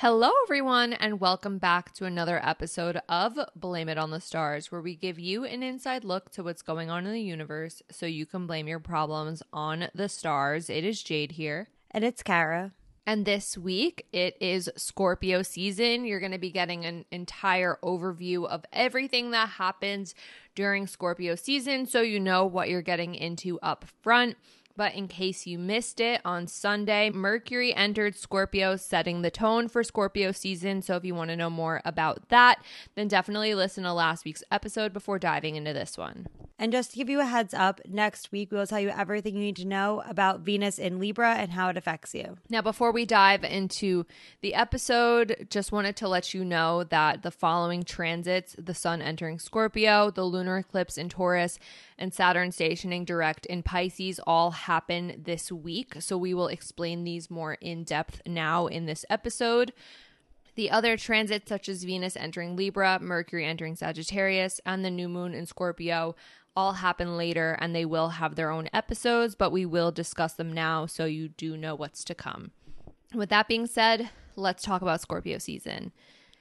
Hello, everyone, and welcome back to another episode of Blame It on the Stars, where we give you an inside look to what's going on in the universe so you can blame your problems on the stars. It is Jade here. And it's Kara. And this week, it is Scorpio season. You're going to be getting an entire overview of everything that happens during Scorpio season so you know what you're getting into up front. But in case you missed it, on Sunday, Mercury entered Scorpio, setting the tone for Scorpio season. So if you want to know more about that, then definitely listen to last week's episode before diving into this one. And just to give you a heads up, next week we will tell you everything you need to know about Venus in Libra and how it affects you. Now, before we dive into the episode, just wanted to let you know that the following transits the Sun entering Scorpio, the lunar eclipse in Taurus, and Saturn stationing direct in Pisces all happen this week. So we will explain these more in depth now in this episode. The other transits, such as Venus entering Libra, Mercury entering Sagittarius, and the new moon in Scorpio, all happen later and they will have their own episodes, but we will discuss them now so you do know what's to come. With that being said, let's talk about Scorpio season.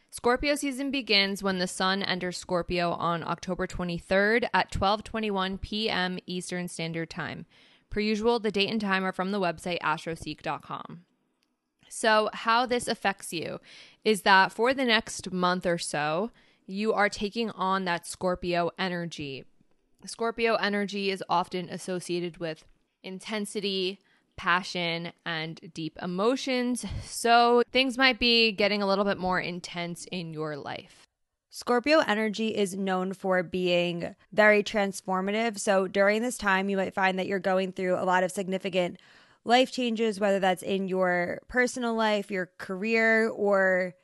Scorpio season begins when the sun enters Scorpio on October 23rd at 12:21 p.m. Eastern Standard Time. Per usual, the date and time are from the website astroseek.com. So, how this affects you is that for the next month or so, you are taking on that Scorpio energy. Scorpio energy is often associated with intensity, passion, and deep emotions. So things might be getting a little bit more intense in your life. Scorpio energy is known for being very transformative. So during this time, you might find that you're going through a lot of significant life changes, whether that's in your personal life, your career, or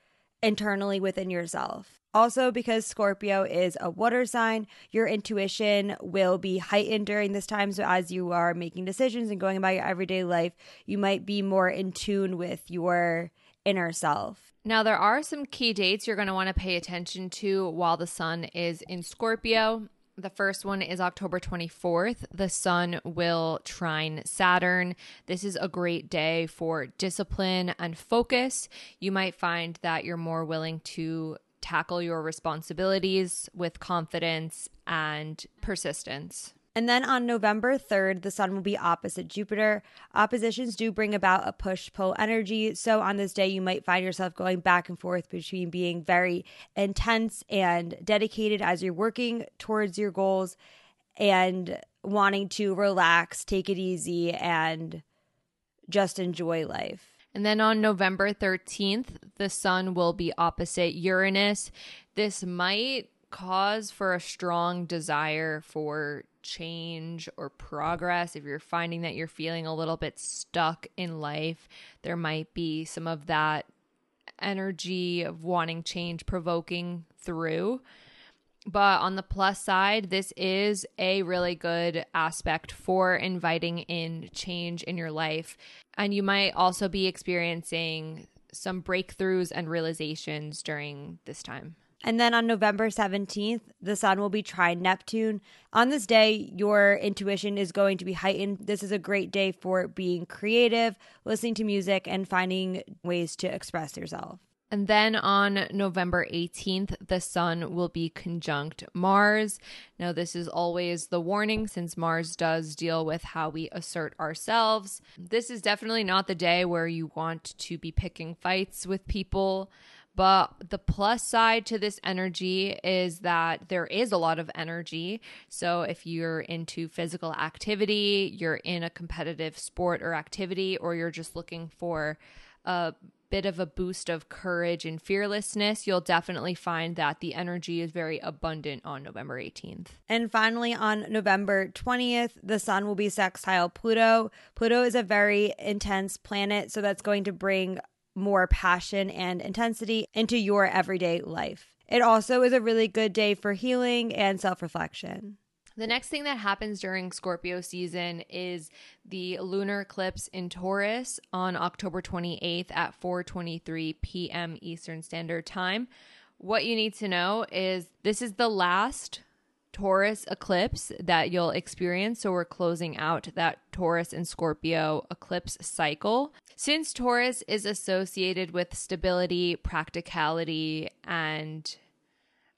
internally within yourself. Also, because Scorpio is a water sign, your intuition will be heightened during this time. So, as you are making decisions and going about your everyday life, you might be more in tune with your inner self. Now, there are some key dates you're going to want to pay attention to while the sun is in Scorpio. The first one is October 24th. The sun will trine Saturn. This is a great day for discipline and focus. You might find that you're more willing to tackle your responsibilities with confidence and persistence. And then on November 3rd, the sun will be opposite Jupiter. Oppositions do bring about a push pull energy. So on this day, you might find yourself going back and forth between being very intense and dedicated as you're working towards your goals and wanting to relax, take it easy, and just enjoy life. And then on November 13th, the sun will be opposite Uranus. This might cause for a strong desire for change or progress. If you're finding that you're feeling a little bit stuck in life, there might be some of that energy of wanting change provoking through. But on the plus side, this is a really good aspect for inviting in change in your life. And you might also be experiencing some breakthroughs and realizations during this time. And then on November 17th, the sun will be trine Neptune. On this day, your intuition is going to be heightened. This is a great day for being creative, listening to music, and finding ways to express yourself. And then on November 18th, the sun will be conjunct Mars. Now, this is always the warning since Mars does deal with how we assert ourselves. This is definitely not the day where you want to be picking fights with people. But the plus side to this energy is that there is a lot of energy. So if you're into physical activity, you're in a competitive sport or activity, or you're just looking for a bit of a boost of courage and fearlessness, you'll definitely find that the energy is very abundant on November 18th. And finally, on November 20th, the sun will be sextile Pluto. Pluto is a very intense planet, so that's going to bring more passion and intensity into your everyday life. It also is a really good day for healing and self reflection. The next thing that happens during Scorpio season is the lunar eclipse in Taurus on October 28th at 4:23 p.m. Eastern Standard Time. what you need to know is this is the last Taurus eclipse that you'll experience. So we're closing out that Taurus and Scorpio eclipse cycle. Since Taurus is associated with stability, practicality, and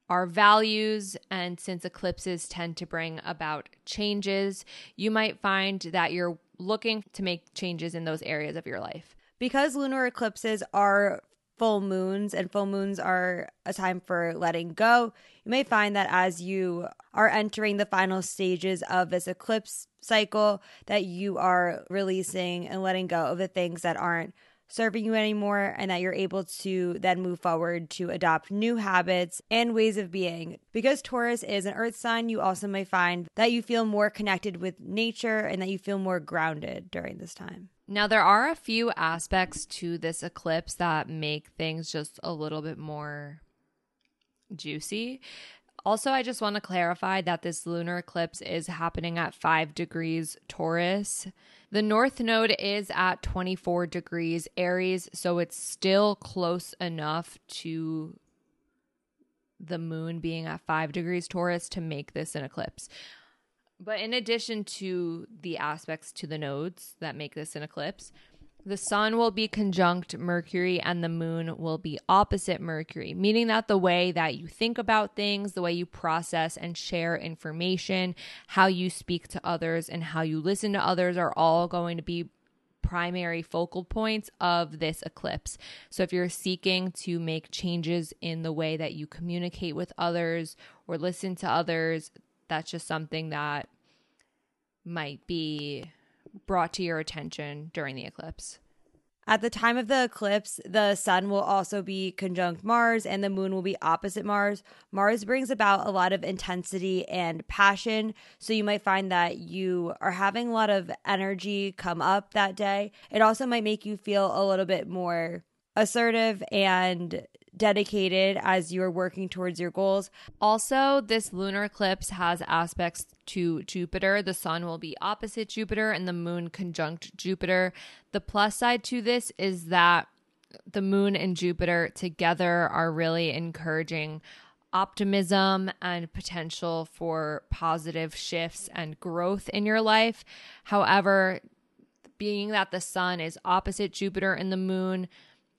our values, and since eclipses tend to bring about changes, you might find that you're looking to make changes in those areas of your life. Because lunar eclipses are full moons and full moons are a time for letting go, you may find that as you are entering the final stages of this eclipse cycle that you are releasing and letting go of the things that aren't serving you anymore and that you're able to then move forward to adopt new habits and ways of being. Because Taurus is an earth sign, you also may find that you feel more connected with nature and that you feel more grounded during this time. Now, there are a few aspects to this eclipse that make things just a little bit more juicy. Also, I just want to clarify that this lunar eclipse is happening at 5 degrees Taurus. The north node is at 24 degrees Aries, so it's still close enough to the moon being at 5 degrees Taurus to make this an eclipse. But in addition to the aspects to the nodes that make this an eclipse, the sun will be conjunct Mercury and the moon will be opposite Mercury, meaning that the way that you think about things, the way you process and share information, how you speak to others, and how you listen to others are all going to be primary focal points of this eclipse. So if you're seeking to make changes in the way that you communicate with others or listen to others, that's just something that might be brought to your attention during the eclipse. At the time of the eclipse, the sun will also be conjunct Mars and the moon will be opposite Mars. Mars brings about a lot of intensity and passion. So you might find that you are having a lot of energy come up that day. It also might make you feel a little bit more assertive and dedicated as you're working towards your goals. Also, this lunar eclipse has aspects to Jupiter. The sun will be opposite Jupiter and the moon conjunct Jupiter. The plus side to this is that the moon and Jupiter together are really encouraging optimism and potential for positive shifts and growth in your life. However, being that the sun is opposite Jupiter and the moon,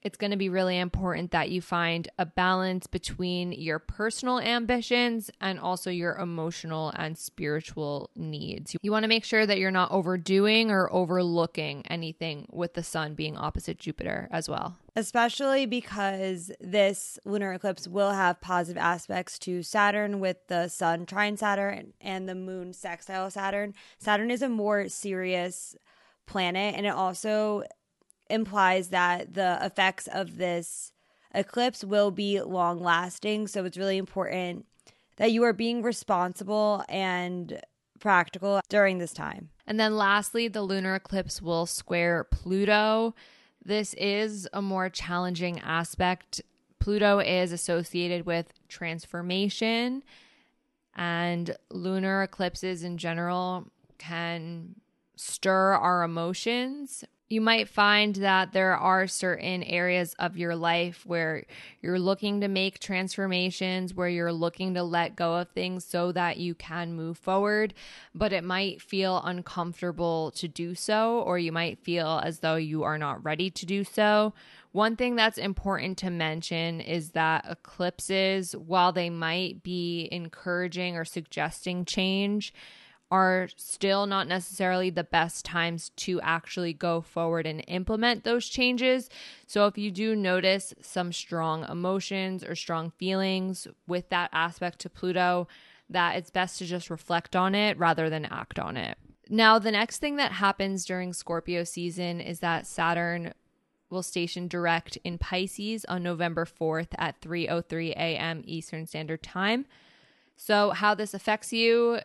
it's going to be really important that you find a balance between your personal ambitions and also your emotional and spiritual needs. You want to make sure that you're not overdoing or overlooking anything with the sun being opposite Jupiter as well. Especially because this lunar eclipse will have positive aspects to Saturn with the sun trine Saturn and the moon sextile Saturn. Saturn is a more serious planet and it also implies that the effects of this eclipse will be long lasting. So it's really important that you are being responsible and practical during this time. And then lastly, the lunar eclipse will square Pluto. This is a more challenging aspect. Pluto is associated with transformation, and lunar eclipses in general can stir our emotions you might find that there are certain areas of your life where you're looking to make transformations, where you're looking to let go of things so that you can move forward, but it might feel uncomfortable to do so, or you might feel as though you are not ready to do so. One thing that's important to mention is that eclipses, while they might be encouraging or suggesting change, are still not necessarily the best times to actually go forward and implement those changes. So, if you do notice some strong emotions or strong feelings with that aspect to Pluto, that it's best to just reflect on it rather than act on it. Now, the next thing that happens during Scorpio season is that Saturn will station direct in Pisces on November 4th at 3:03 a.m. Eastern Standard Time. So, how this affects you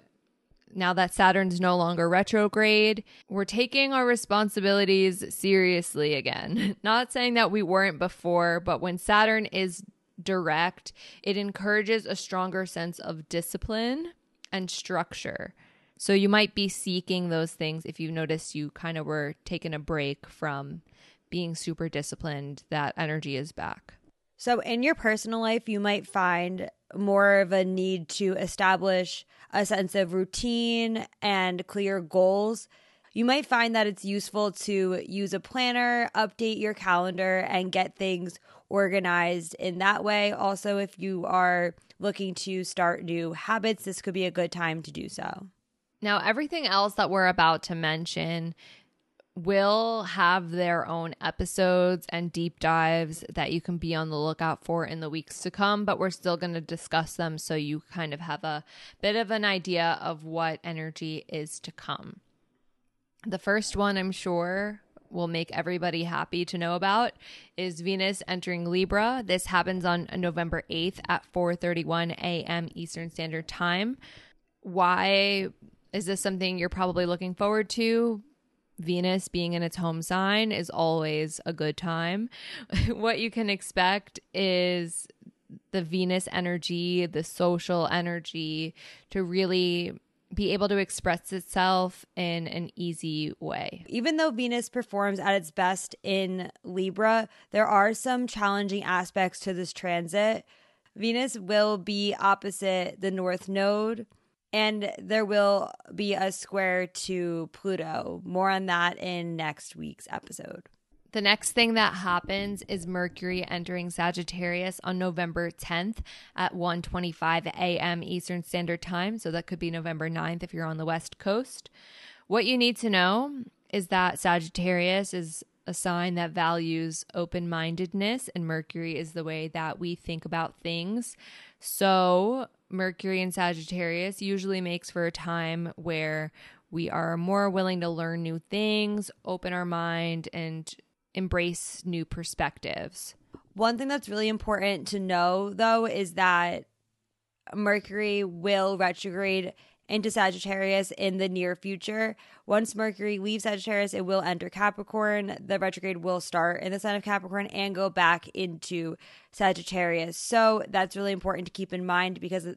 now that Saturn's no longer retrograde, we're taking our responsibilities seriously again. Not saying that we weren't before, but when Saturn is direct, it encourages a stronger sense of discipline and structure. So you might be seeking those things if you notice you kind of were taking a break from being super disciplined, that energy is back. So, in your personal life, you might find more of a need to establish a sense of routine and clear goals. You might find that it's useful to use a planner, update your calendar, and get things organized in that way. Also, if you are looking to start new habits, this could be a good time to do so. Now, everything else that we're about to mention will have their own episodes and deep dives that you can be on the lookout for in the weeks to come, but we're still going to discuss them so you kind of have a bit of an idea of what energy is to come. The first one, I'm sure, will make everybody happy to know about is Venus entering Libra. This happens on November 8th at 4:31 a.m. Eastern Standard Time. Why is this something you're probably looking forward to? Venus being in its home sign is always a good time. what you can expect is the Venus energy, the social energy to really be able to express itself in an easy way. Even though Venus performs at its best in Libra, there are some challenging aspects to this transit. Venus will be opposite the North Node and there will be a square to Pluto. More on that in next week's episode. The next thing that happens is Mercury entering Sagittarius on November 10th at 1:25 a.m. Eastern Standard Time, so that could be November 9th if you're on the West Coast. What you need to know is that Sagittarius is a sign that values open-mindedness and Mercury is the way that we think about things. So, Mercury in Sagittarius usually makes for a time where we are more willing to learn new things, open our mind, and embrace new perspectives. One thing that's really important to know, though, is that Mercury will retrograde into Sagittarius in the near future. Once Mercury leaves Sagittarius, it will enter Capricorn. The retrograde will start in the sign of Capricorn and go back into Sagittarius. So that's really important to keep in mind because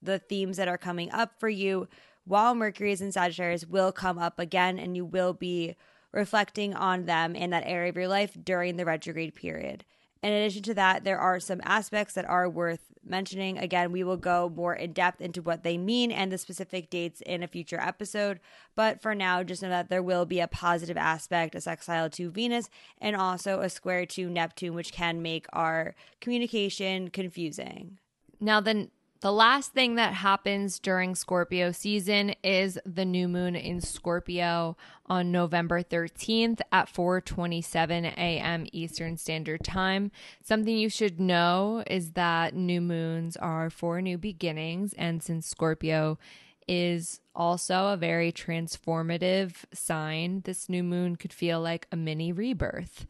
the themes that are coming up for you while Mercury is in Sagittarius will come up again and you will be reflecting on them in that area of your life during the retrograde period. In addition to that, there are some aspects that are worth mentioning. Again, we will go more in depth into what they mean and the specific dates in a future episode. But for now, just know that there will be a positive aspect, a sextile to Venus, and also a square to Neptune, which can make our communication confusing. Now, then the last thing that happens during Scorpio season is the new moon in Scorpio on November 13th at 4:27 a.m. Eastern Standard Time. Something you should know is that new moons are for new beginnings and since Scorpio is also a very transformative sign, this new moon could feel like a mini rebirth.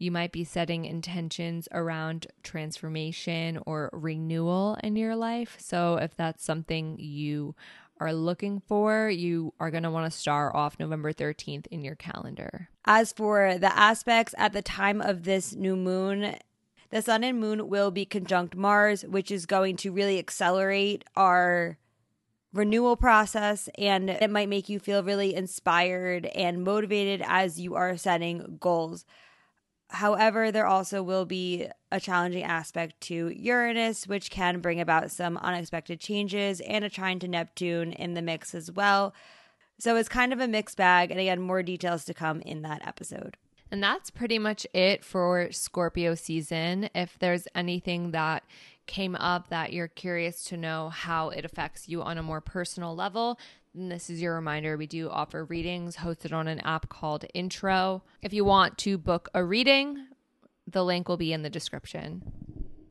You might be setting intentions around transformation or renewal in your life. So, if that's something you are looking for, you are going to want to star off November 13th in your calendar. As for the aspects at the time of this new moon, the sun and moon will be conjunct Mars, which is going to really accelerate our renewal process and it might make you feel really inspired and motivated as you are setting goals. However, there also will be a challenging aspect to Uranus, which can bring about some unexpected changes, and a trine to Neptune in the mix as well. So it's kind of a mixed bag. And again, more details to come in that episode. And that's pretty much it for Scorpio season. If there's anything that came up that you're curious to know how it affects you on a more personal level, and this is your reminder we do offer readings hosted on an app called Intro. If you want to book a reading, the link will be in the description.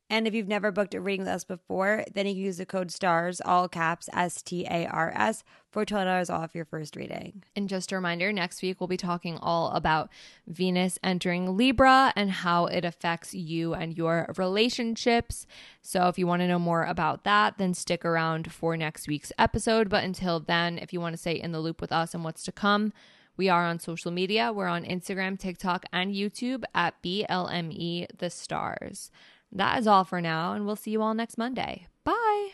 And if you've never booked a reading with us before, then you can use the code STARS, all caps S T A R S, for $20 off your first reading. And just a reminder next week we'll be talking all about Venus entering Libra and how it affects you and your relationships. So if you want to know more about that, then stick around for next week's episode. But until then, if you want to stay in the loop with us and what's to come, we are on social media. We're on Instagram, TikTok, and YouTube at BLME The Stars. That is all for now, and we'll see you all next Monday. Bye.